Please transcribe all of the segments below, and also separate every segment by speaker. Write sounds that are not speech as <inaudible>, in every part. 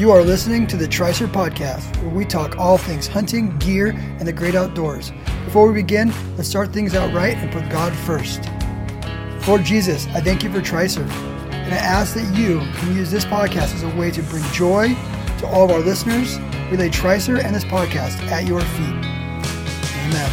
Speaker 1: You are listening to the Tricer Podcast, where we talk all things hunting, gear, and the great outdoors. Before we begin, let's start things out right and put God first. Lord Jesus, I thank you for Tricer, and I ask that you can use this podcast as a way to bring joy to all of our listeners, relay Tricer and this podcast at your feet. Amen.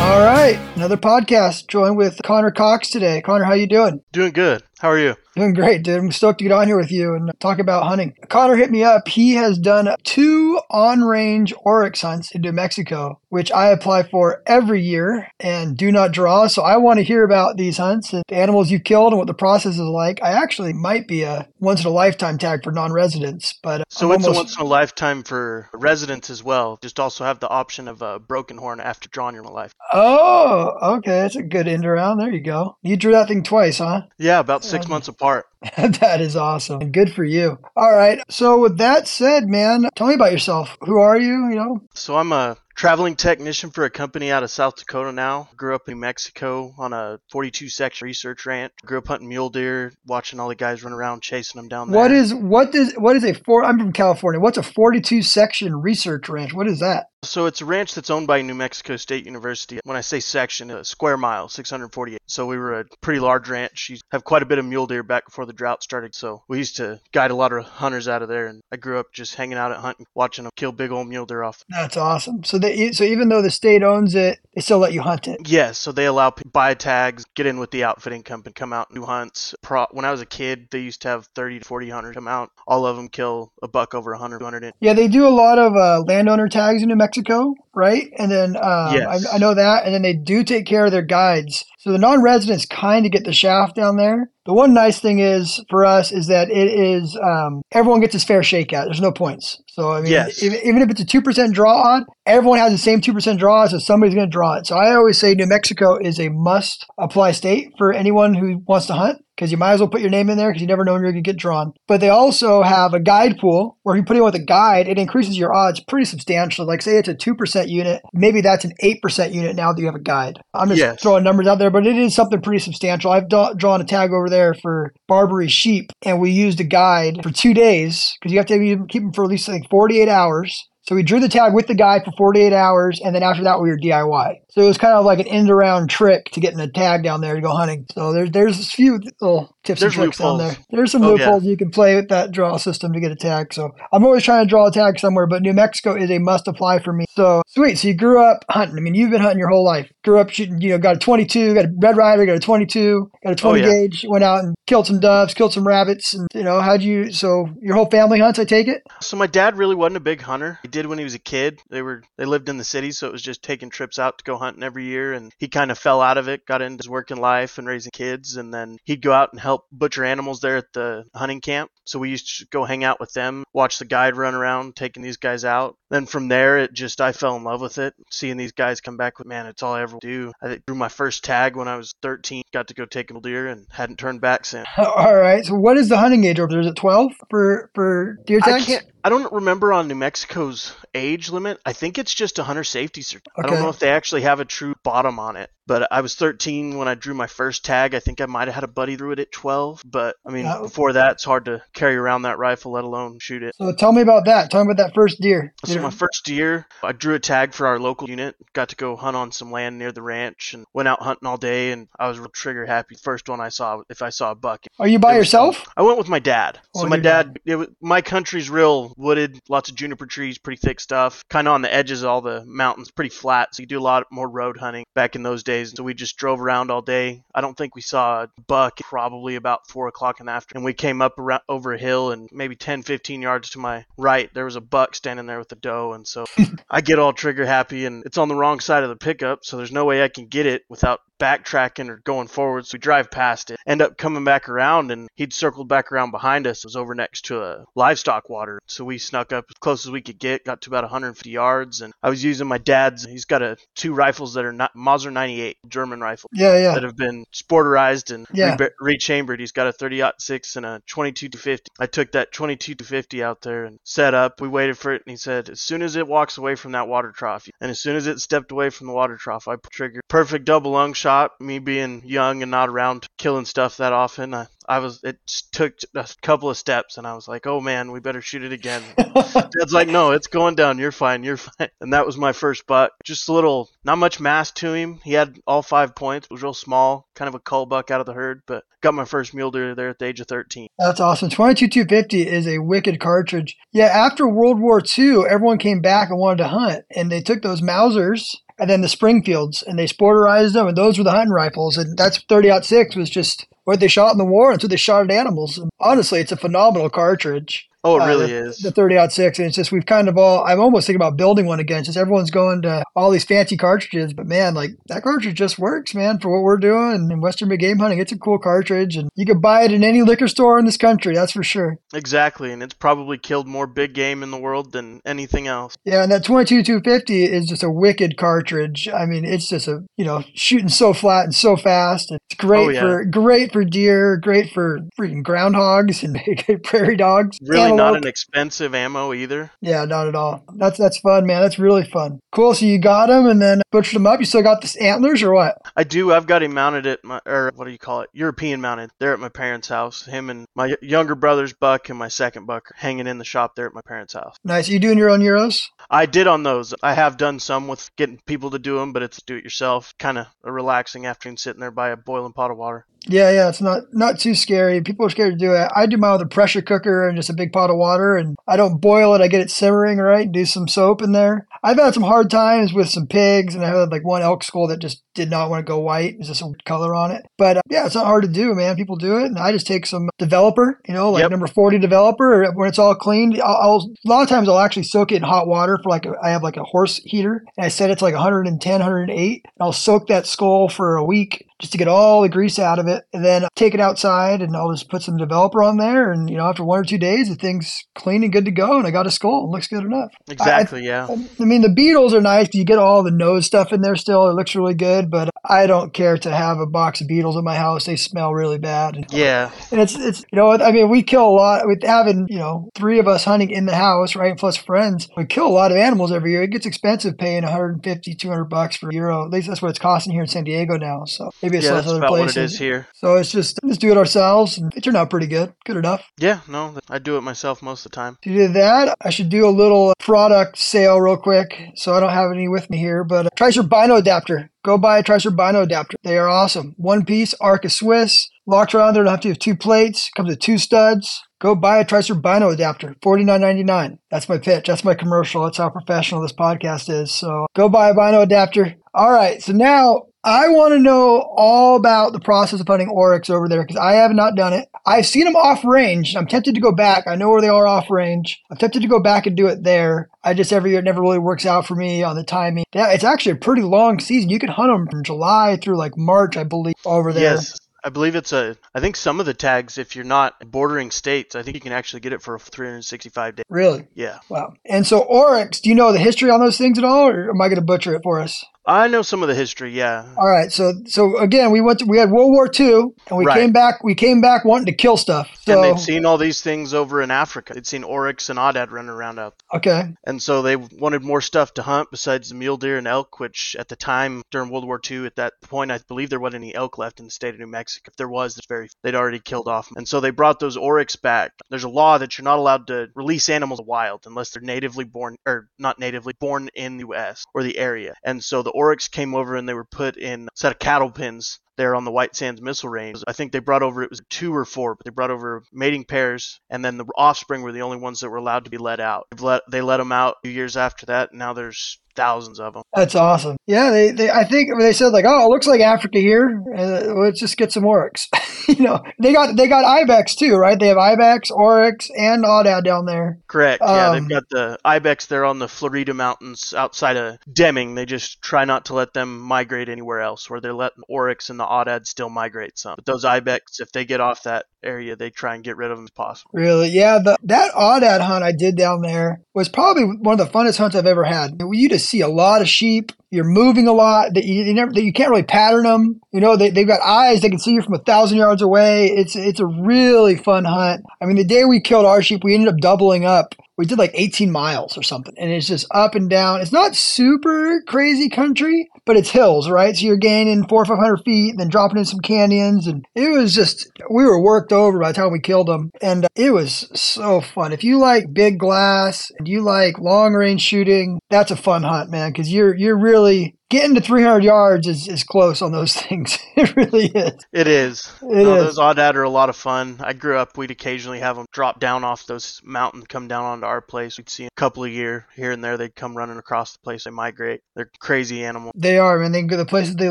Speaker 1: All right, another podcast. Joined with Connor Cox today. Connor, how you doing?
Speaker 2: Doing good. How are you?
Speaker 1: Doing great, dude. I'm stoked to get on here with you and talk about hunting. Connor hit me up. He has done two on range Oryx hunts in New Mexico, which I apply for every year and do not draw. So I want to hear about these hunts and the animals you've killed and what the process is like. I actually might be a once in a lifetime tag for non residents, but
Speaker 2: so I'm it's almost... a once in a lifetime for residents as well. Just also have the option of a broken horn after drawing your life.
Speaker 1: Oh, okay. That's a good end around. There you go. You drew that thing twice, huh?
Speaker 2: Yeah, about six months apart. <laughs>
Speaker 1: that is awesome. Good for you. All right. So with that said, man, tell me about yourself. Who are you? You know?
Speaker 2: So I'm a traveling technician for a company out of South Dakota now. Grew up in Mexico on a 42 section research ranch. Grew up hunting mule deer, watching all the guys run around chasing them down there.
Speaker 1: What is what is what is a four? I'm from California. What's a 42 section research ranch? What is that?
Speaker 2: So it's a ranch that's owned by New Mexico State University. When I say section, a square mile, 648. So we were a pretty large ranch. You have quite a bit of mule deer back before the drought started. So we used to guide a lot of hunters out of there. And I grew up just hanging out at hunting, watching them kill big old mule deer off.
Speaker 1: That's awesome. So they, so even though the state owns it, they still let you hunt it.
Speaker 2: Yes. Yeah, so they allow buy tags, get in with the outfitting company, come out and do hunts. Pro, when I was a kid, they used to have 30 to 40 hunters come out. All of them kill a buck over 100, 200.
Speaker 1: Yeah, they do a lot of uh, landowner tags in New Mexico right? And then um, yes. I, I, know that. And then they do take care of their guides. So the non-residents kind of get the shaft down there. The one nice thing is for us is that it is um, everyone gets his fair shake at. There's no points. So I mean, yes. if, even if it's a two percent draw on, everyone has the same two percent draw, so somebody's going to draw it. So I always say New Mexico is a must apply state for anyone who wants to hunt because you might as well put your name in there because you never know when you're going to get drawn. But they also have a guide pool where if you put in with a guide, it increases your odds pretty substantially. Like say it's a 2% unit, maybe that's an 8% unit now that you have a guide. I'm just yes. throwing numbers out there, but it is something pretty substantial. I've da- drawn a tag over there for Barbary sheep and we used a guide for two days because you have to keep them for at least like 48 hours. So we drew the tag with the guy for 48 hours, and then after that we were DIY. So it was kind of like an end around trick to getting a tag down there to go hunting. So there's there's a few little tips there's and tricks loopholes. down there. There's some oh, loopholes yeah. you can play with that draw system to get a tag. So I'm always trying to draw a tag somewhere, but New Mexico is a must apply for me. So sweet. So you grew up hunting. I mean, you've been hunting your whole life. Grew up shooting. You know, got a 22, got a Red Ryder, got a 22, got a 20 oh, yeah. gauge. Went out and killed some doves, killed some rabbits, and you know, how'd you? So your whole family hunts, I take it.
Speaker 2: So my dad really wasn't a big hunter. He did when he was a kid. They were they lived in the city, so it was just taking trips out to go hunting every year. And he kind of fell out of it, got into his working life and raising kids, and then he'd go out and help butcher animals there at the hunting camp. So we used to go hang out with them, watch the guide run around, taking these guys out. Then from there, it just I fell in love with it. Seeing these guys come back with man, it's all I ever do. I drew my first tag when I was 13. Got to go take a deer and hadn't turned back since. <laughs>
Speaker 1: All right. So what is the hunting age over there? Is it 12 for for deer tags?
Speaker 2: I can't. I don't remember on New Mexico's age limit. I think it's just a hunter safety certificate. Okay. I don't know if they actually have a true bottom on it. But I was 13 when I drew my first tag. I think I might have had a buddy through it at 12. But I mean, before that, it's hard to carry around that rifle, let alone shoot it.
Speaker 1: So tell me about that. Tell me about that first deer.
Speaker 2: So my first deer, I drew a tag for our local unit. Got to go hunt on some land near the ranch and went out hunting all day. And I was real trigger happy. First one I saw, if I saw a buck.
Speaker 1: Are you by yourself?
Speaker 2: I went with my dad. Oh, so my dad, dad. Was, my country's real wooded, lots of juniper trees, pretty thick stuff. Kind of on the edges of all the mountains, pretty flat. So you do a lot more road hunting back in those days. So we just drove around all day. I don't think we saw a buck probably about four o'clock in the afternoon. And we came up around, over a hill and maybe 10, 15 yards to my right, there was a buck standing there with a doe. And so <laughs> I get all trigger happy and it's on the wrong side of the pickup. So there's no way I can get it without backtracking or going forward. So we drive past it, end up coming back around, and he'd circled back around behind us. It was over next to a livestock water. So we snuck up as close as we could get, got to about 150 yards, and I was using my dad's. He's got a two rifles that are not Mauser 98 German rifle.
Speaker 1: Yeah, yeah.
Speaker 2: That have been sporterized and yeah. re- rechambered. He's got a 30-06 and a 22-50. I took that 22-50 out there and set up. We waited for it, and he said, as soon as it walks away from that water trough, and as soon as it stepped away from the water trough, I triggered perfect double lung shot shot. Me being young and not around killing stuff that often, I, I was. It took a couple of steps, and I was like, "Oh man, we better shoot it again." <laughs> Dad's like, "No, it's going down. You're fine. You're <laughs> fine." And that was my first buck. Just a little, not much mass to him. He had all five points. It was real small, kind of a cull buck out of the herd, but got my first mule deer there at the age of 13.
Speaker 1: That's awesome. 22250 is a wicked cartridge. Yeah, after World War II, everyone came back and wanted to hunt, and they took those Mausers and then the Springfields, and they sporterized them, and those were the hunting rifles. And that's 30 out 6 was just what they shot in the war, and so they shot at animals. And honestly, it's a phenomenal cartridge.
Speaker 2: Oh, it really
Speaker 1: uh,
Speaker 2: is.
Speaker 1: The 30 out six. And it's just, we've kind of all, I'm almost thinking about building one again. Just everyone's going to all these fancy cartridges. But man, like that cartridge just works, man, for what we're doing in Western big game hunting. It's a cool cartridge and you can buy it in any liquor store in this country. That's for sure.
Speaker 2: Exactly. And it's probably killed more big game in the world than anything else.
Speaker 1: Yeah. And that 22 250 is just a wicked cartridge. I mean, it's just a, you know, shooting so flat and so fast. It's great oh, yeah. for, great for deer, great for freaking groundhogs and <laughs> prairie dogs.
Speaker 2: Really not an expensive ammo either.
Speaker 1: Yeah, not at all. That's that's fun, man. That's really fun. Cool. So you got them and then butchered them up. You still got the antlers or what?
Speaker 2: I do. I've got him mounted at my or what do you call it? European mounted. There at my parents' house. Him and my younger brother's buck and my second buck are hanging in the shop there at my parents' house.
Speaker 1: Nice. Are you doing your own euros?
Speaker 2: I did on those. I have done some with getting people to do them, but it's do it yourself. Kind of a relaxing afternoon sitting there by a boiling pot of water.
Speaker 1: Yeah, yeah, it's not not too scary. People are scared to do it. I do mine with a pressure cooker and just a big pot of water, and I don't boil it. I get it simmering right, do some soap in there. I've had some hard times with some pigs, and I had like one elk skull that just did not want to go white. There's just a color on it, but uh, yeah, it's not hard to do, man. People do it, and I just take some developer, you know, like yep. number forty developer. When it's all cleaned, I'll, I'll, a lot of times I'll actually soak it in hot water for like a, I have like a horse heater, and I set it to like 110, 108. And I'll soak that skull for a week just to get all the grease out of it and then take it outside and I'll just put some developer on there and you know after one or two days the thing's clean and good to go and I got a skull. It looks good enough.
Speaker 2: Exactly,
Speaker 1: I,
Speaker 2: yeah.
Speaker 1: I mean the beetles are nice. You get all the nose stuff in there still. It looks really good, but I don't care to have a box of beetles in my house. They smell really bad.
Speaker 2: Yeah.
Speaker 1: And it's it's you know I mean we kill a lot with having, you know, three of us hunting in the house, right? Plus friends. We kill a lot of animals every year. It gets expensive paying 150, 200 bucks for a euro. At least that's what it's costing here in San Diego now. So it's
Speaker 2: yeah,
Speaker 1: less other places
Speaker 2: it is here.
Speaker 1: So it's just let's do it ourselves, and it turned out pretty good, good enough.
Speaker 2: Yeah, no, I do it myself most of the time.
Speaker 1: To do that, I should do a little product sale real quick. So I don't have any with me here, but uh, Tricer Bino adapter. Go buy a Tricer Bino adapter. They are awesome. One piece, Arca Swiss. locked around there. Don't have to have two plates. Comes with two studs. Go buy a Tricer Bino adapter, forty nine ninety nine. That's my pitch. That's my commercial. That's how professional this podcast is. So go buy a Bino adapter. All right. So now I want to know all about the process of hunting oryx over there because I have not done it. I've seen them off range. I'm tempted to go back. I know where they are off range. I'm tempted to go back and do it there. I just every year it never really works out for me on the timing. Yeah, it's actually a pretty long season. You can hunt them from July through like March, I believe, over there.
Speaker 2: Yes. I believe it's a. I think some of the tags, if you're not bordering states, I think you can actually get it for 365 days.
Speaker 1: Really?
Speaker 2: Yeah.
Speaker 1: Wow. And so oryx, do you know the history on those things at all, or am I going to butcher it for us?
Speaker 2: I know some of the history, yeah.
Speaker 1: All right, so so again, we went to, we had World War II, and we right. came back. We came back wanting to kill stuff. So,
Speaker 2: and they'd seen all these things over in Africa. They'd seen oryx and aoudad running around out.
Speaker 1: There. Okay.
Speaker 2: And so they wanted more stuff to hunt besides the mule deer and elk, which at the time during World War II, at that point, I believe there wasn't any elk left in the state of New Mexico. If there was, very they'd already killed off. And so they brought those oryx back. There's a law that you're not allowed to release animals wild unless they're natively born or not natively born in the U.S. or the area. And so the oryx came over over and they were put in a set of cattle pens there on the White Sands Missile Range. I think they brought over it was two or four, but they brought over mating pairs, and then the offspring were the only ones that were allowed to be let out. Let, they let them out a few years after that. And now there's thousands of them.
Speaker 1: That's awesome. Yeah, they, they I think they said like, oh, it looks like Africa here. Uh, let's just get some oryx. <laughs> you know, they got they got ibex too, right? They have ibex, oryx, and aoudad down there.
Speaker 2: Correct. Um, yeah, they've um, got the ibex there on the Florida mountains outside of Deming. They just try not to let them migrate anywhere else. Where they're letting oryx and the aoudad still migrate some. But those ibex, if they get off that area, they try and get rid of them as possible.
Speaker 1: Really? Yeah. The, that aoudad hunt I did down there was probably one of the funnest hunts I've ever had. You just see a lot of sheep. You're moving a lot. That you, you never, that you can't really pattern them. You know, they they've got eyes. They can see you from a thousand yards away. It's it's a really fun hunt. I mean, the day we killed our sheep, we ended up doubling up we did like 18 miles or something and it's just up and down it's not super crazy country but it's hills, right? So you're gaining four or five hundred feet, and then dropping in some canyons, and it was just we were worked over by the time we killed them, and uh, it was so fun. If you like big glass and you like long range shooting, that's a fun hunt, man, because you're you're really getting to 300 yards is, is close on those <laughs> things. it really is.
Speaker 2: It is. It no, is. Those aoudad are a lot of fun. I grew up, we'd occasionally have them drop down off those mountains, come down onto our place. We'd see a couple a year here and there. They'd come running across the place. They migrate. They're crazy animals.
Speaker 1: They are, man. They go the places they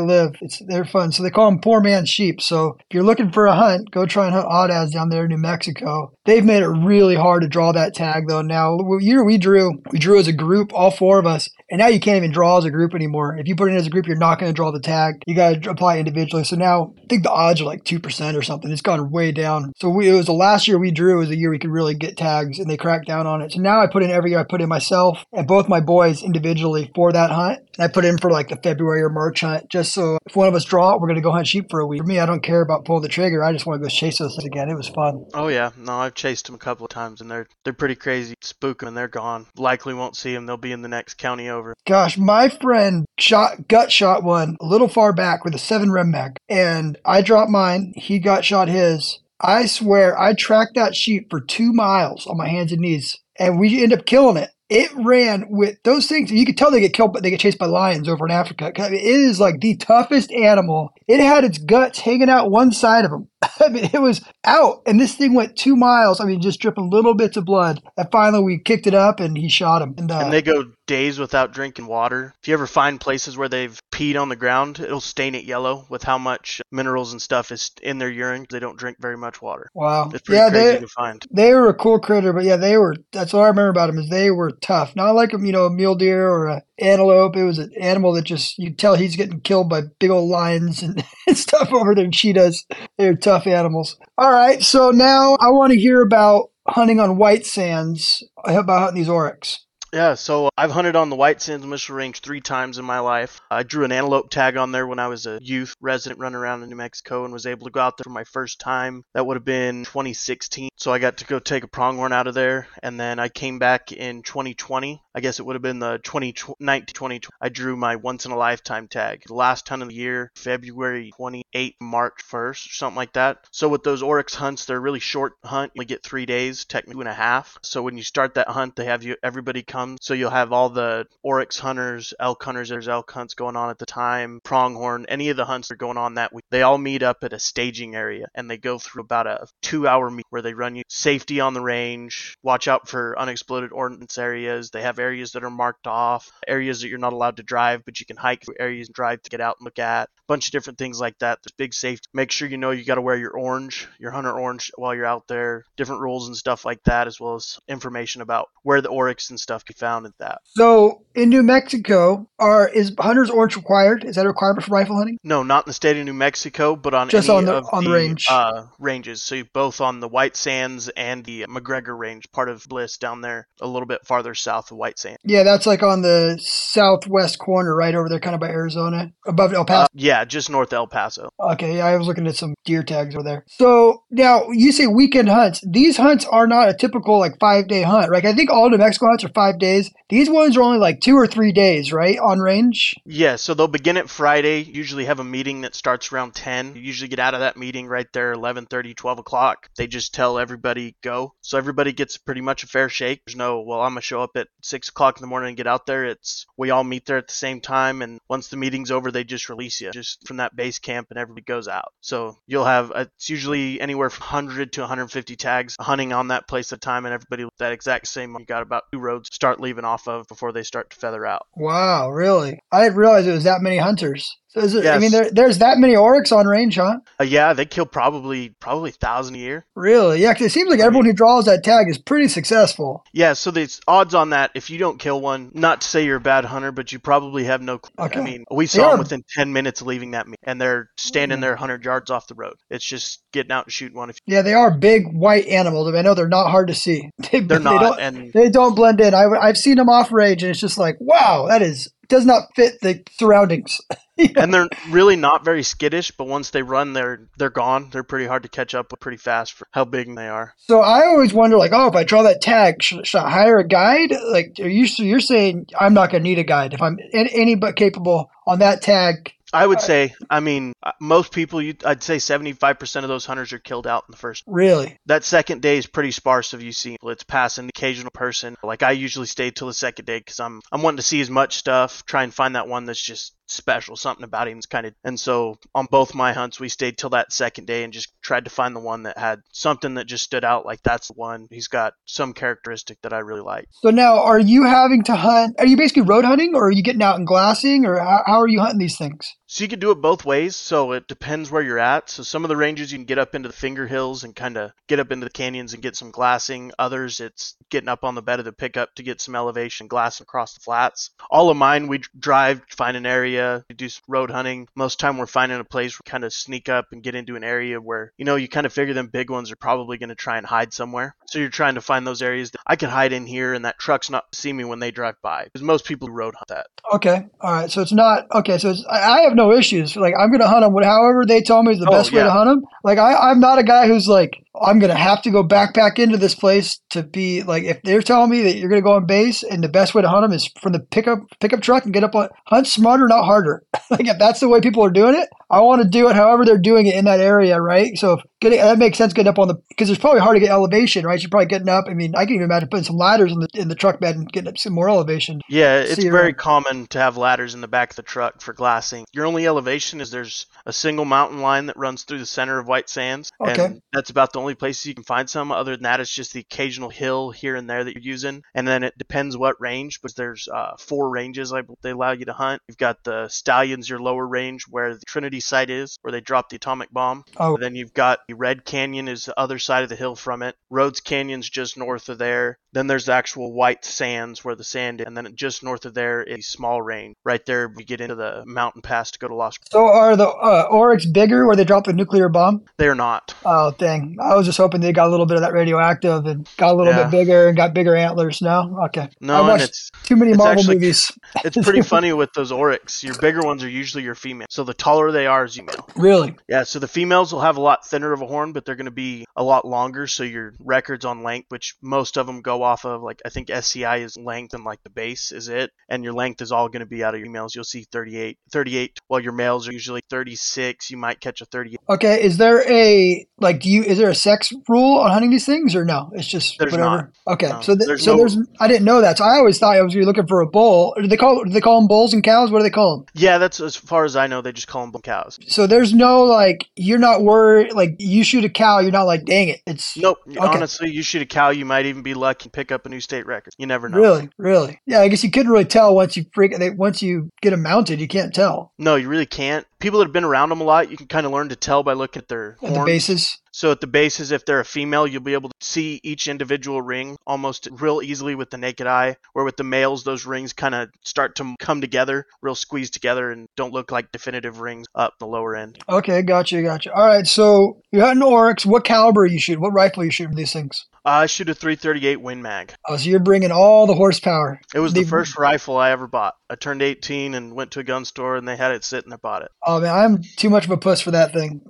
Speaker 1: live. It's They're fun. So they call them poor man's sheep. So if you're looking for a hunt, go try and hunt aoudads down there in New Mexico. They've made it really hard to draw that tag, though. Now, year we drew, we drew as a group, all four of us, and now you can't even draw as a group anymore. If you put it in as a group, you're not going to draw the tag. You got to apply individually. So now I think the odds are like 2% or something. It's gone way down. So we, it was the last year we drew was the year we could really get tags and they cracked down on it. So now I put in every year, I put in myself and both my boys individually for that hunt. And I put in for like the February or March hunt just so if one of us draw it, we're going to go hunt sheep for a week. For me, I don't care about pulling the trigger. I just want to go chase those again. It was fun.
Speaker 2: Oh, yeah. No, I've chased them a couple of times and they're, they're pretty crazy. Spook them and they're gone. Likely won't see them. They'll be in the next county over.
Speaker 1: Gosh, my my friend shot gut shot one a little far back with a seven rem mag, and I dropped mine. He got shot his. I swear I tracked that sheep for two miles on my hands and knees, and we end up killing it. It ran with those things. You could tell they get killed, but they get chased by lions over in Africa. It is like the toughest animal. It had its guts hanging out one side of him. <laughs> I mean, it was out, and this thing went two miles. I mean, just dripping little bits of blood. And finally, we kicked it up, and he shot him.
Speaker 2: And, uh, and they go days without drinking water. If you ever find places where they've peed on the ground, it'll stain it yellow with how much minerals and stuff is in their urine. They don't drink very much water.
Speaker 1: Wow. It's pretty yeah, crazy they, to find. They were a cool critter, but yeah, they were. That's what I remember about them is they were tough. Not like you know a mule deer or a antelope. It was an animal that just you tell he's getting killed by big old lions and, <laughs> and stuff over there. Cheetahs. They're tough animals. All right, so now I want to hear about hunting on white sands. About hunting these oryx.
Speaker 2: Yeah, so uh, I've hunted on the White Sands Missile Range three times in my life. I drew an antelope tag on there when I was a youth resident running around in New Mexico and was able to go out there for my first time. That would have been 2016. So I got to go take a pronghorn out of there. And then I came back in 2020. I guess it would have been the 2019 2020. I drew my once in a lifetime tag. The last hunt of the year, February 28, March 1st, or something like that. So with those oryx hunts, they're really short hunt. You get three days, technically two and a half. So when you start that hunt, they have you everybody come Um, so you'll have all the oryx hunters, elk hunters, there's elk hunts going on at the time, pronghorn, any of the hunts that are going on that week. They all meet up at a staging area and they go through about a two hour meet where they run you safety on the range, watch out for unexploded ordnance areas. They have areas that are marked off, areas that you're not allowed to drive, but you can hike through areas and drive to get out and look at. A bunch of different things like that. There's big safety. Make sure you know you got to wear your orange, your hunter orange while you're out there. Different rules and stuff like that, as well as information about where the oryx and stuff be found at that.
Speaker 1: So in New Mexico, are is hunter's orange required? Is that a requirement for rifle hunting?
Speaker 2: No, not in the state of New Mexico, but on just on the on the, the range uh, ranges. So both on the White Sands and the McGregor Range, part of Bliss down there, a little bit farther south of White Sands.
Speaker 1: Yeah, that's like on the southwest corner, right over there, kind of by Arizona, above El Paso. Uh,
Speaker 2: yeah, just north of El Paso.
Speaker 1: Okay, yeah, I was looking at some deer tags over there. So now you say weekend hunts. These hunts are not a typical like five day hunt, right? I think all New Mexico hunts are five days. These ones are only like two or three days, right, on range?
Speaker 2: Yeah, so they'll begin at Friday, usually have a meeting that starts around 10. You usually get out of that meeting right there 11:30, 12 o'clock. They just tell everybody go. So everybody gets pretty much a fair shake. There's no, well, I'm going to show up at 6 o'clock in the morning and get out there. It's, we all meet there at the same time, and once the meeting's over, they just release you just from that base camp and everybody goes out. So you'll have, a, it's usually anywhere from 100 to 150 tags hunting on that place at time, and everybody that exact same, you got about two roads start leaving off of before they start to feather out.
Speaker 1: Wow, really? I didn't realize it was that many hunters. So is it, yes. I mean, there, there's that many oryx on range, huh?
Speaker 2: Uh, yeah, they kill probably probably thousand a year.
Speaker 1: Really? Yeah, because it seems like everyone who draws that tag is pretty successful.
Speaker 2: Yeah, so the odds on that, if you don't kill one, not to say you're a bad hunter, but you probably have no. Okay. I mean, we saw them within ten minutes of leaving that meet, and they're standing mm. there hundred yards off the road. It's just getting out and shooting one. If you-
Speaker 1: yeah, they are big white animals. I, know they're not hard to see. <laughs>
Speaker 2: They, are not,
Speaker 1: they don't,
Speaker 2: and
Speaker 1: they don't blend in. I, I've seen them off range, and it's just like, wow, that is does not fit the surroundings. <laughs>
Speaker 2: And they're really not very skittish, but once they run, they're they're gone. They're pretty hard to catch up with pretty fast for how big they are.
Speaker 1: So I always wonder, like, oh, if I draw that tag, should, should I hire a guide? Like, are you you're saying I'm not going to need a guide if I'm any but capable on that tag?
Speaker 2: I would say, I mean, uh, most people, I'd say 75% of those hunters are killed out in the first.
Speaker 1: Really?
Speaker 2: That second day is pretty sparse of you seeing. It's passing the occasional person. Like I usually stay till the second day because I'm I'm wanting to see as much stuff, try and find that one that's just special. Something about him is kind of. And so on both my hunts, we stayed till that second day and just tried to find the one that had something that just stood out. Like that's the one. He's got some characteristic that I really like.
Speaker 1: So now, are you having to hunt? Are you basically road hunting, or are you getting out and glassing, or how, how are you hunting these things?
Speaker 2: So you can do it both ways. So it depends where you're at. So some of the ranges you can get up into the finger hills and kind of get up into the canyons and get some glassing. Others it's getting up on the bed of the pickup to get some elevation, glassing across the flats. All of mine we drive, find an area, do road hunting. Most time we're finding a place we kind of sneak up and get into an area where you know you kind of figure them big ones are probably going to try and hide somewhere. So you're trying to find those areas that I can hide in here and that truck's not see me when they drive by. Because most people road hunt that.
Speaker 1: Okay, all right. So it's not okay. So I have no no issues. Like I'm gonna hunt them. However they tell me is the oh, best yeah. way to hunt them. Like I, I'm not a guy who's like I'm gonna have to go backpack into this place to be like if they're telling me that you're gonna go on base and the best way to hunt them is from the pickup pickup truck and get up on hunt smarter, not harder. <laughs> like if that's the way people are doing it, I want to do it however they're doing it in that area, right? So getting that makes sense getting up on the because it's probably hard to get elevation, right? You're probably getting up. I mean, I can even imagine putting some ladders in the in the truck bed and getting up some more elevation.
Speaker 2: Yeah, it's very common to have ladders in the back of the truck for glassing. Your only elevation is there's a single mountain line that runs through the center of White Sands, okay. and that's about the only places you can find some. Other than that, it's just the occasional hill here and there that you're using, and then it depends what range. But there's uh, four ranges like they allow you to hunt. You've got the Stallions, your lower range, where the Trinity site is, where they drop the atomic bomb. Oh. Then you've got the Red Canyon is the other side of the hill from it. Rhodes Canyon's just north of there. Then there's the actual White Sands where the sand is, and then just north of there is a small range. Right there, we get into the mountain pass to go to Lost.
Speaker 1: So are the uh, Oryx bigger where they drop the nuclear bomb?
Speaker 2: They are not.
Speaker 1: Oh, dang. I was just hoping they got a little bit of that radioactive and got a little yeah. bit bigger and got bigger antlers. No? Okay.
Speaker 2: No, I it's
Speaker 1: too many Marvel actually, movies. <laughs>
Speaker 2: it's pretty <laughs> funny with those Oryx. Your bigger ones are usually your female. So the taller they are is female.
Speaker 1: Really?
Speaker 2: Yeah, so the females will have a lot thinner of a horn, but they're going to be a lot longer. So your records on length, which most of them go off of, like I think SCI is length and like the base is it. And your length is all going to be out of your females. You'll see 38, 38, while your males are usually 36. You might catch a 38.
Speaker 1: Okay. Is there a, like, do you, is there a sex rule on hunting these things or no? It's just
Speaker 2: there's
Speaker 1: whatever.
Speaker 2: Not.
Speaker 1: Okay. No, so, th- there's so no... there's, I didn't know that. So I always thought I was looking for a bull. Do they call, do they call them bulls and cows? What do they call them?
Speaker 2: Yeah, that's as far as I know. They just call them cows.
Speaker 1: So there's no, like, you're not worried, like, you shoot a cow, you're not like, dang it. It's,
Speaker 2: nope. Okay. Honestly, you shoot a cow, you might even be lucky and pick up a new state record. You never know.
Speaker 1: Really, really. Yeah, I guess you couldn't really tell once you freak. Once you get them mounted, you can't tell.
Speaker 2: No, you really can't. People that have been around them a lot, you can kind of learn to tell by looking at their
Speaker 1: at the bases.
Speaker 2: So at the bases, if they're a female, you'll be able to see each individual ring almost real easily with the naked eye. Where with the males, those rings kind of start to come together, real squeezed together, and don't look like definitive rings up the lower end.
Speaker 1: Okay, gotcha, gotcha. All right, so you're hunting oryx. What caliber you shoot? What rifle you shoot these things?
Speaker 2: Uh, I shoot a 338 Win Mag.
Speaker 1: Oh, so you're bringing all the horsepower.
Speaker 2: It was the first rifle I ever bought. I turned 18 and went to a gun store and they had it sitting. I bought it.
Speaker 1: Oh man, I'm too much of a puss for that thing.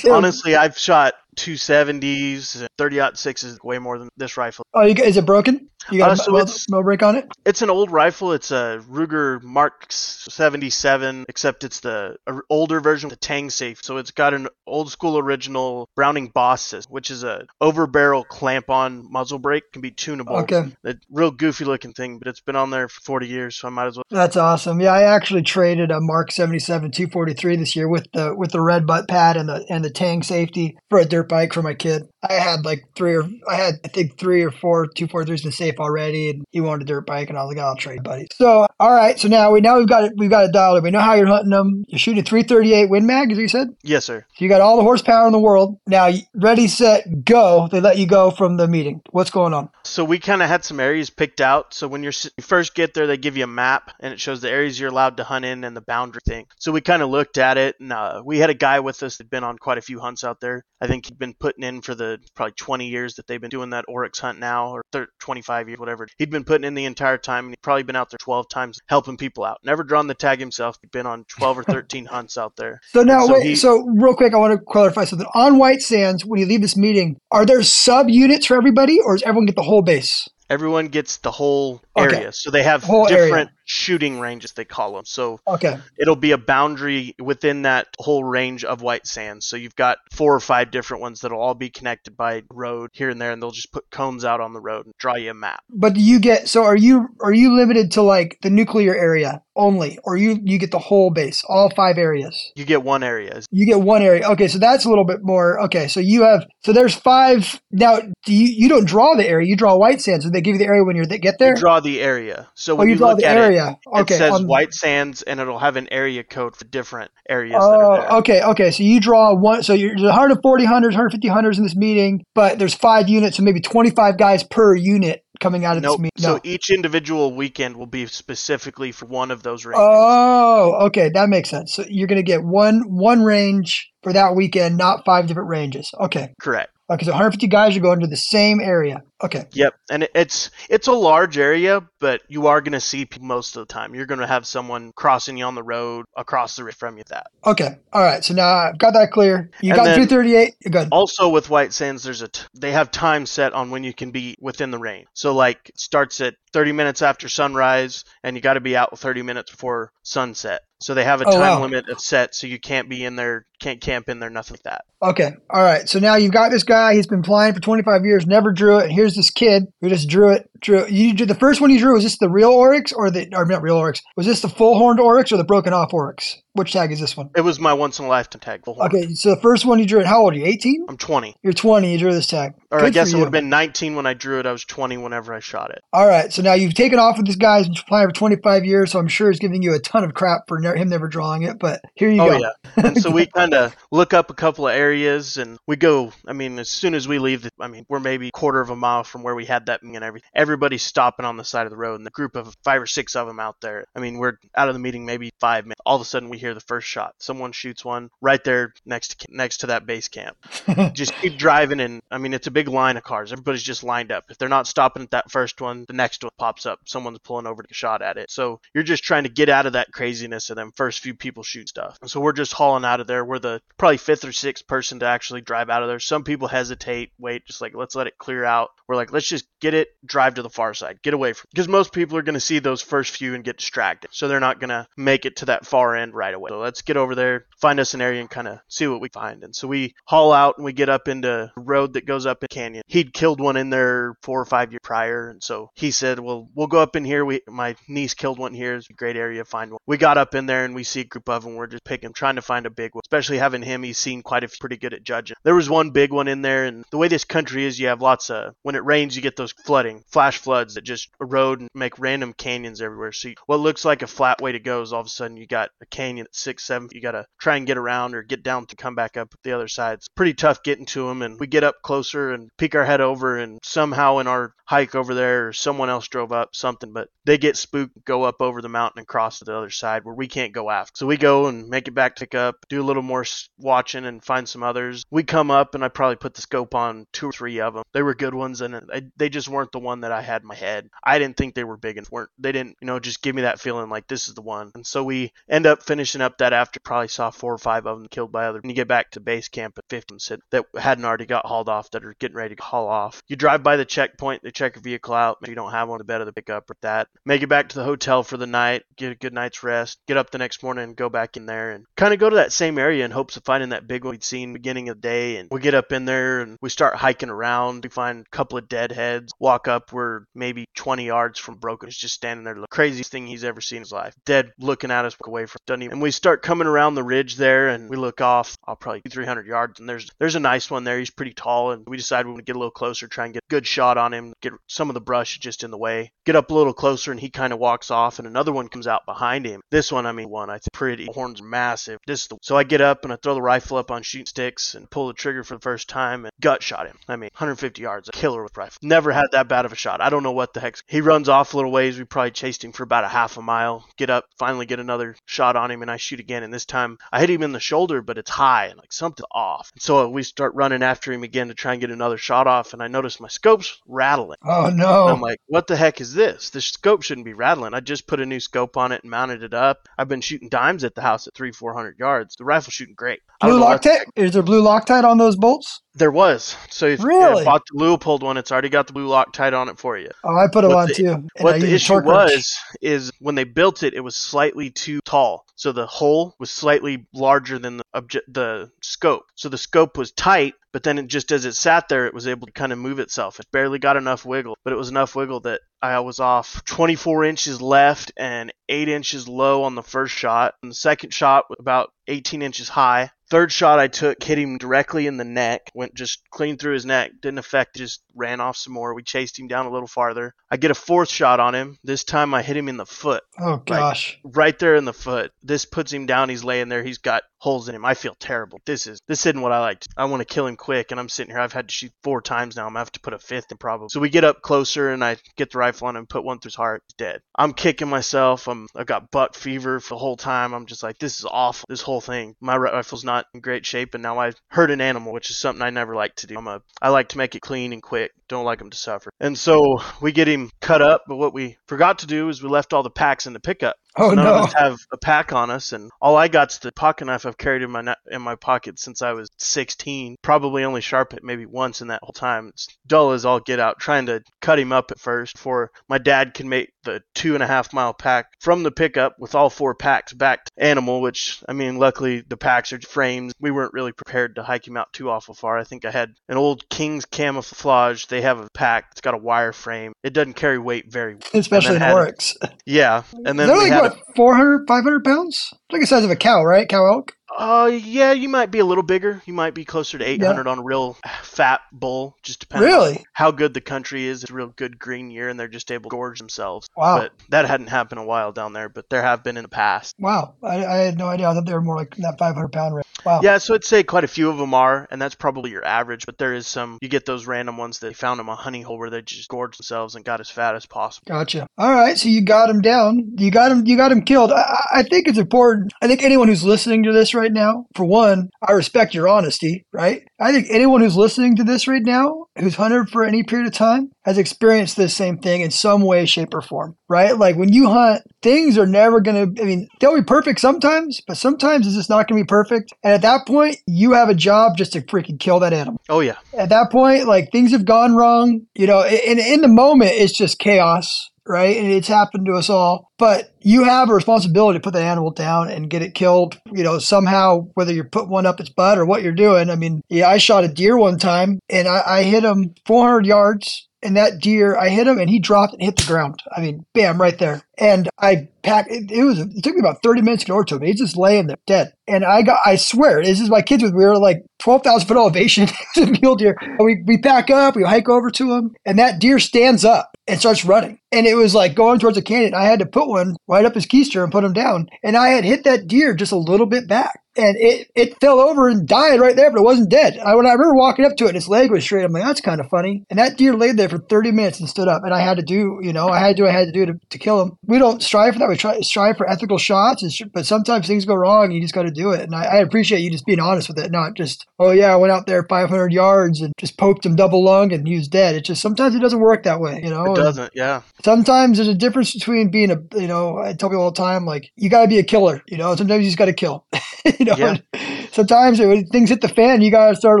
Speaker 1: <laughs>
Speaker 2: Honestly, I've shot 270s, 30 six is way more than this rifle.
Speaker 1: Oh, you, is it broken? You got uh, so a mo break on it?
Speaker 2: It's an old rifle. It's a Ruger Mark 77, except it's the older version of the Tang safe. So it's got an old school original Browning Boss system, which is a over barrel clamp on muzzle brake, can be tunable.
Speaker 1: Okay.
Speaker 2: A real goofy looking thing, but it's been on there for 40 years, so I might as well.
Speaker 1: That's awesome. Yeah, I actually traded a Mark 77 243 this year with the with the red butt pad and the and the Tang safety for a dirt bike for my kid. I had like three or I had I think three or four two four threes in the safe already, and he wanted a dirt bike, and I was like, I'll trade, buddy. So all right, so now we now we've got it we've got it dialed. We know how you're hunting them. You're shooting 338 Win Mag, as you said.
Speaker 2: Yes, sir.
Speaker 1: So you got all the horsepower in the world. Now ready, set, go. They let you go from the meeting. What's going on?
Speaker 2: So we kind of had some areas picked out. So when you're, you first get there, they give you a map, and it shows the areas you're allowed to hunt in and the boundary thing. So we kind of looked at it, and uh, we had a guy with us that'd been on quite a few hunts out there. I think been putting in for the probably 20 years that they've been doing that oryx hunt now, or 30, 25 years, whatever. He'd been putting in the entire time, and he'd probably been out there 12 times helping people out. Never drawn the tag himself. He'd been on 12 or <laughs> 13 hunts out there.
Speaker 1: So now, so wait, he, so real quick, I want to clarify something. On White Sands, when you leave this meeting, are there sub units for everybody, or does everyone get the whole base?
Speaker 2: Everyone gets the whole area. Okay. So they have different area shooting ranges they call them. So
Speaker 1: okay.
Speaker 2: it'll be a boundary within that whole range of white sands. So you've got four or five different ones that'll all be connected by road here and there, and they'll just put cones out on the road and draw you a map.
Speaker 1: But you get so are you are you limited to like the nuclear area only, or you you get the whole base, all five areas?
Speaker 2: You get one area.
Speaker 1: You get one area. Okay, so that's a little bit more. Okay, so you have so there's five now. Do you you don't draw the area? You draw white sands. So they give you the area when you get there.
Speaker 2: You draw the area. So oh, when oh, you, you, draw the area. It,
Speaker 1: Okay.
Speaker 2: It says on... White Sands, and it'll have an area code for different areas.
Speaker 1: Oh, okay, okay. So you draw one. So you're 140 hunters, 150 hunters in this meeting, but there's five units, so maybe 25 guys per unit coming out of
Speaker 2: nope.
Speaker 1: this meeting.
Speaker 2: No. So each individual weekend will be specifically for one of those ranges.
Speaker 1: Oh, okay, that makes sense. So you're going to get one one range for that weekend, not five different ranges. Okay.
Speaker 2: Correct.
Speaker 1: Okay, so 150 guys are going to the same area. Okay.
Speaker 2: Yep, and it's it's a large area, but you are going to see people most of the time. You're going to have someone crossing you on the road across the from you. That.
Speaker 1: Okay. All right. So now I've got that clear. You and got 238. You're good.
Speaker 2: Also with White Sands, there's a t- they have time set on when you can be within the range. So like it starts at 30 minutes after sunrise, and you got to be out 30 minutes before sunset. So they have a oh, time wow. limit of set, so you can't be in there, can't camp in there, nothing like that.
Speaker 1: Okay, all right. So now you've got this guy. He's been flying for 25 years, never drew it. And here's this kid who just drew it. Drew you drew the first one you drew. Was this the real oryx or the or not real oryx? Was this the full horned oryx or the broken off oryx? Which tag is this one?
Speaker 2: It was my once in a lifetime tag.
Speaker 1: Okay, so the first one you drew it. How old are you? 18?
Speaker 2: I'm 20.
Speaker 1: You're 20. You drew this tag.
Speaker 2: Or Good I guess it would have been 19 when I drew it. I was 20 whenever I shot it.
Speaker 1: All right, so now you've taken off with this guy. Been flying for 25 years, so I'm sure he's giving you a ton of crap for ne- him never drawing it. But here you
Speaker 2: oh,
Speaker 1: go.
Speaker 2: Oh yeah. And so we <laughs> kind of look up a couple of areas, and we go. I mean, as soon as we leave, the, I mean, we're maybe a quarter of a mile from where we had that and everything. Everybody's stopping on the side of the road, and the group of five or six of them out there. I mean, we're out of the meeting maybe five minutes. All of a sudden, we hear the first shot. Someone shoots one right there next to next to that base camp. <laughs> just keep driving, and I mean, it's a big line of cars. Everybody's just lined up. If they're not stopping at that first one, the next one pops up. Someone's pulling over to shot at it. So you're just trying to get out of that craziness of them first few people shoot stuff. And so we're just hauling out of there. We're the probably fifth or sixth person to actually drive out of there. Some people hesitate, wait, just like let's let it clear out. We're like, let's just get it, drive to the far side, get away from because most people are going to see those first few and get distracted. So they're not going to make it to that far end right away. So let's get over there, find us an area and kind of see what we find. And so we haul out and we get up into a road that goes up a canyon. He'd killed one in there four or five years prior. And so he said, well, we'll go up in here. We, my niece killed one here. It's a great area to find one. We got up in there and we see a group of them. We're just picking, trying to find a big one, especially having him. He's seen quite a few, pretty good at judging. There was one big one in there. And the way this country is, you have lots of, when it rains, you get those flooding, flash floods that just erode and make random canyons everywhere. So what looks like a flat way to go is all of a sudden you got a canyon that's six, seven. You got to try and get around or get down to come back up the other side. It's pretty tough getting to them. And we get up closer and peek our head over, and somehow in our hike over there, someone else drove up something, but they get spooked, go up over the mountain and cross to the other side where we can't go after. So we go and make it back, pick up, do a little more watching and find some others. We come up and I probably put the scope on two or three of them. They were good ones and uh, they just weren't the one that I had in my head. I didn't think they were big and weren't. They didn't, you know, just give me that feeling like this is the one. And so we end up finishing up that after probably saw four or five of them killed by other. And you get back to base camp at 50 and said that hadn't already got hauled off that are getting ready to haul off. You drive by the checkpoint, they check your vehicle out. Sure you don't have one to bed of the pickup or that. Make it back to the hotel for the night, get a good night's rest, get up the next morning and go back in there and kind of go to that same area in hopes of finding that big one we'd seen beginning of the day. And we get up in there and we start hiking around. We find a couple of dead heads. Walk up, we're maybe 20 yards from broken. He's just standing there, the craziest thing he's ever seen in his life. Dead, looking at us away from. Doesn't even. And we start coming around the ridge there, and we look off. I'll probably 300 yards, and there's there's a nice one there. He's pretty tall, and we decide we want to get a little closer, try and get a good shot on him. Get some of the brush just in the way. Get up a little closer, and he kind of walks off, and another one comes out behind him. This one, I mean, one I think pretty. Horns massive. This the, so I get up and I throw the rifle up on shooting sticks and pull the trigger for the first time and gut shot him. I mean, 150 yards, a killer with rifle. Never had that bad of a shot. Shot. I don't know what the heck. He runs off a little ways. We probably chased him for about a half a mile. Get up, finally get another shot on him, and I shoot again. And this time I hit him in the shoulder, but it's high and like something off. And so we start running after him again to try and get another shot off. And I notice my scope's rattling.
Speaker 1: Oh no!
Speaker 2: And I'm like, what the heck is this? The scope shouldn't be rattling. I just put a new scope on it and mounted it up. I've been shooting dimes at the house at three, four hundred yards. The rifle's shooting great.
Speaker 1: Blue Loctite? Is there blue Loctite on those bolts?
Speaker 2: There was. So if really? you bought the Leupold one, it's already got the blue Loctite on it for you.
Speaker 1: Oh, I put it on the, too.
Speaker 2: What the issue was is when they built it, it was slightly too tall. So the hole was slightly larger than the obje- the scope. So the scope was tight, but then it just as it sat there, it was able to kind of move itself. It barely got enough wiggle, but it was enough wiggle that I was off 24 inches left and 8 inches low on the first shot. And the second shot was about 18 inches high. Third shot I took hit him directly in the neck, went just clean through his neck, didn't affect, just ran off some more. We chased him down a little farther. I get a fourth shot on him. This time I hit him in the foot.
Speaker 1: Oh gosh.
Speaker 2: Like, right there in the foot. This puts him down. He's laying there. He's got holes in him. I feel terrible. This is this isn't what I liked. I want to kill him quick, and I'm sitting here. I've had to shoot four times now. I'm gonna have to put a fifth in probably. So we get up closer, and I get the rifle on him, put one through his heart. Dead. I'm kicking myself. I'm I got butt fever for the whole time. I'm just like, this is awful. This whole thing. My rifle's not in great shape, and now I hurt an animal, which is something I never like to do. I'm a I like to make it clean and quick. Don't like him to suffer. And so we get him cut up, but what we forgot to do is we left all the packs in the pickup.
Speaker 1: Oh
Speaker 2: none
Speaker 1: no!
Speaker 2: Of us have a pack on us, and all I got's the pocket knife I've carried in my in my pocket since I was 16. Probably only sharp it maybe once in that whole time. It's dull as all get out. Trying to cut him up at first before my dad can make the two and a half mile pack from the pickup with all four packs back to Animal. Which I mean, luckily the packs are frames. We weren't really prepared to hike him out too awful far. I think I had an old King's camouflage. They have a pack. It's got a wire frame. It doesn't carry weight very, well.
Speaker 1: especially in Oryx.
Speaker 2: Yeah, and then
Speaker 1: they're like what 400, 500 pounds, like the size of a cow, right? Cow elk.
Speaker 2: Uh, yeah, you might be a little bigger. You might be closer to 800 yeah. on a real fat bull. Just depends
Speaker 1: really?
Speaker 2: how good the country is. It's a real good green year, and they're just able to gorge themselves.
Speaker 1: Wow.
Speaker 2: But that hadn't happened a while down there, but there have been in the past.
Speaker 1: Wow. I, I had no idea. I thought they were more like that 500 pound range. Wow.
Speaker 2: Yeah, so I'd say quite a few of them are, and that's probably your average, but there is some, you get those random ones that found them a honey hole where they just gorged themselves and got as fat as possible.
Speaker 1: Gotcha. All right. So you got him down. You got him, you got him killed. I, I think it's important. I think anyone who's listening to this right now, for one, one, I respect your honesty, right? I think anyone who's listening to this right now, who's hunted for any period of time, has experienced this same thing in some way, shape, or form, right? Like when you hunt, things are never going to, I mean, they'll be perfect sometimes, but sometimes it's just not going to be perfect. And at that point, you have a job just to freaking kill that animal.
Speaker 2: Oh, yeah.
Speaker 1: At that point, like things have gone wrong, you know, and in the moment, it's just chaos right? And it's happened to us all. But you have a responsibility to put the animal down and get it killed, you know, somehow, whether you put one up its butt or what you're doing. I mean, yeah, I shot a deer one time and I, I hit him 400 yards. And that deer, I hit him and he dropped and hit the ground. I mean, bam, right there. And I packed, it, it was, it took me about 30 minutes to get over to him. He's just laying there dead. And I got, I swear, this is my kids with, we were like 12,000 foot elevation. <laughs> a mule deer. We, we pack up, we hike over to him, and that deer stands up and starts running. And it was like going towards a canyon. I had to put one right up his keister and put him down. And I had hit that deer just a little bit back. And it, it fell over and died right there, but it wasn't dead. I, when I remember walking up to it, its leg was straight. I'm like, that's kind of funny. And that deer laid there for 30 minutes and stood up. And I had to do, you know, I had to do, I had to do to, to kill him. We don't strive for that. We try strive for ethical shots, but sometimes things go wrong. And you just got to do it. And I, I appreciate you just being honest with it, not just, oh yeah, I went out there 500 yards and just poked him double lung and he was dead. It just sometimes it doesn't work that way, you know.
Speaker 2: It doesn't, yeah.
Speaker 1: Sometimes there's a difference between being a, you know, I tell people all the time, like you got to be a killer, you know. Sometimes you just got to kill, <laughs> you know. Yeah. <laughs> Sometimes when things hit the fan, you got to start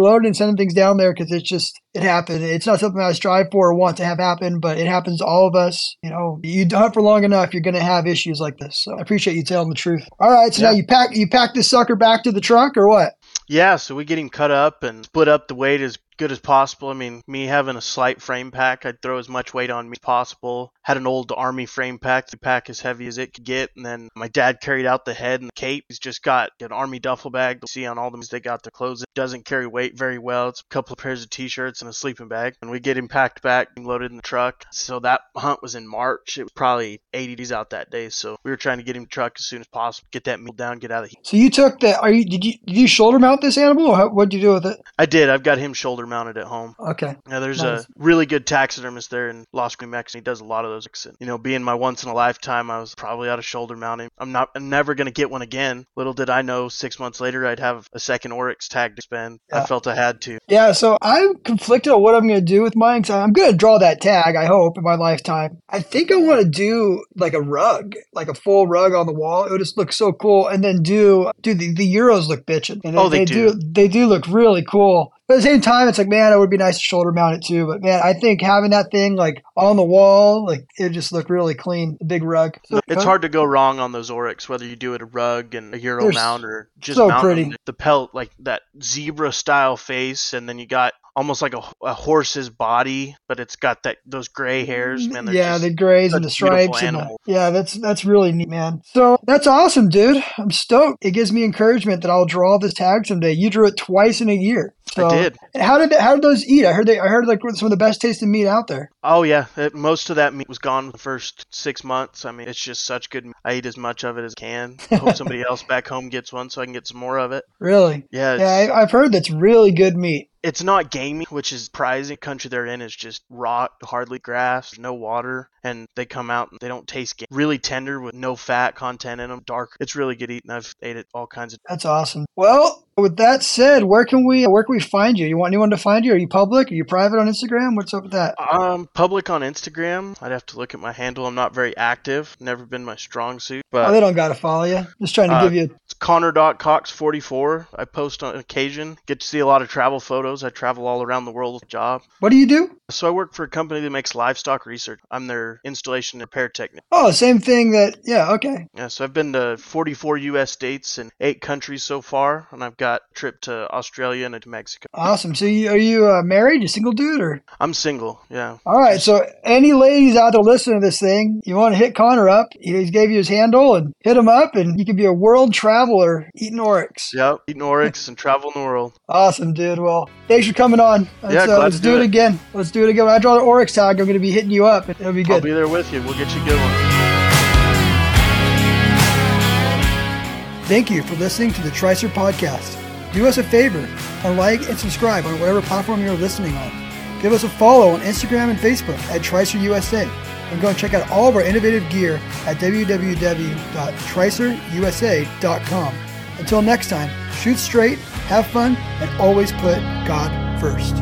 Speaker 1: loading and sending things down there because it's just it happened. It's not something I strive for or want to have happen, but it happens to all of us. You know, you hunt for long enough, you're going to have issues like this. So I appreciate you telling the truth. All right, so yeah. now you pack you pack this sucker back to the truck or what?
Speaker 2: Yeah, so we get him cut up and split up the weight as good as possible. I mean, me having a slight frame pack, I'd throw as much weight on me as possible. Had an old army frame pack, the pack as heavy as it could get. And then my dad carried out the head and the cape. He's just got an army duffel bag. You see on all them, they got their clothes. It doesn't carry weight very well. It's a couple of pairs of t-shirts and a sleeping bag. And we get him packed back and loaded in the truck. So that hunt was in March. It was probably 80 days out that day. So we were trying to get him to truck as soon as possible, get that meal down, get out of the heat.
Speaker 1: So you took that, are you, did you, did you shoulder mount this animal or what did you do with it?
Speaker 2: I did. I've got him shoulder mounted at home.
Speaker 1: Okay.
Speaker 2: Yeah, there's nice. a really good taxidermist there in Los New and He does a lot of those. And, you know, being my once in a lifetime, I was probably out of shoulder mounting. I'm not, I'm never gonna get one again. Little did I know, six months later, I'd have a second Oryx tag to spend. Yeah. I felt I had to.
Speaker 1: Yeah. So I'm conflicted on what I'm gonna do with mine. So I'm gonna draw that tag. I hope in my lifetime. I think I want to do like a rug, like a full rug on the wall. It would just look so cool. And then do, do the, the Euros look bitching. And
Speaker 2: oh, they, they do.
Speaker 1: do. They do look really cool. But at the same time, it's like, man, it would be nice to shoulder mount it too. But man, I think having that thing like on the wall, like it just looked really clean. Big rug.
Speaker 2: So, it's hard to go wrong on those Oryx, whether you do it a rug and a Euro mount or just so mount pretty. the pelt, like that zebra style face, and then you got almost like a, a, horse's body, but it's got that those gray hairs, man.
Speaker 1: Yeah, the grays and the stripes. And the, yeah, that's that's really neat, man. So that's awesome, dude. I'm stoked. It gives me encouragement that I'll draw this tag someday. You drew it twice in a year.
Speaker 2: So, I did.
Speaker 1: How did how did those eat? I heard they I heard like some of the best tasting meat out there.
Speaker 2: Oh yeah, it, most of that meat was gone the first six months. I mean, it's just such good. Meat. I eat as much of it as I can. I hope somebody <laughs> else back home gets one so I can get some more of it.
Speaker 1: Really?
Speaker 2: Yeah.
Speaker 1: Yeah, I, I've heard that's really good meat
Speaker 2: it's not gamey, which is surprising. Country they're in is just rot, hardly grass, no water, and they come out and they don't taste game. really tender with no fat content in them. Dark. It's really good eating. I've ate it all kinds of.
Speaker 1: That's awesome. Well, with that said, where can we where can we find you? You want anyone to find you? Are you public? Are you private on Instagram? What's up with that?
Speaker 2: Um, public on Instagram. I'd have to look at my handle. I'm not very active. Never been my strong suit. But
Speaker 1: oh, they don't gotta follow you. Just trying to uh, give you.
Speaker 2: It's Connor.cox44. I post on occasion. Get to see a lot of travel photos. I travel all around the world with job.
Speaker 1: What do you do?
Speaker 2: So I work for a company that makes livestock research. I'm their installation and repair technician.
Speaker 1: Oh, same thing that. Yeah. Okay.
Speaker 2: Yeah. So I've been to 44 U.S. states and eight countries so far, and I've got a trip to Australia and to Mexico.
Speaker 1: Awesome. So you, are you uh, married? You single dude or?
Speaker 2: I'm single. Yeah.
Speaker 1: All right. So any ladies out there listening to this thing, you want to hit Connor up? He gave you his handle and hit him up, and you can be a world traveler eating oryx.
Speaker 2: Yep, eating oryx and travel the world. <laughs>
Speaker 1: Awesome, dude. Well, thanks for coming on.
Speaker 2: Let's, yeah, uh,
Speaker 1: let's
Speaker 2: do,
Speaker 1: do it. again. Let's do it again. When I draw the oryx tag, I'm going to be hitting you up. It'll be good. I'll
Speaker 2: be there with you. We'll get you a good one.
Speaker 1: Thank you for listening to the Tricer Podcast. Do us a favor and like and subscribe on whatever platform you're listening on. Give us a follow on Instagram and Facebook at Tricer USA. And go and check out all of our innovative gear at www.tricerusa.com. Until next time, shoot straight, have fun, and always put God first.